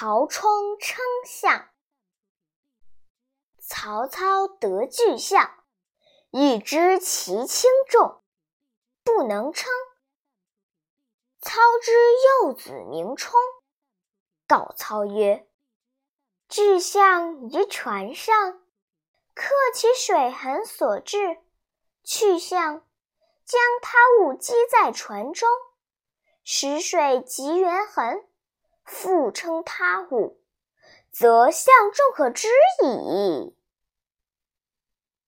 曹冲称象。曹操得巨象，欲知其轻重，不能称。操之幼子名冲，告操曰：“巨象于船上，刻其水痕所致。去象，将他物积在船中，使水及圆痕。”复称他物，则象众可知矣。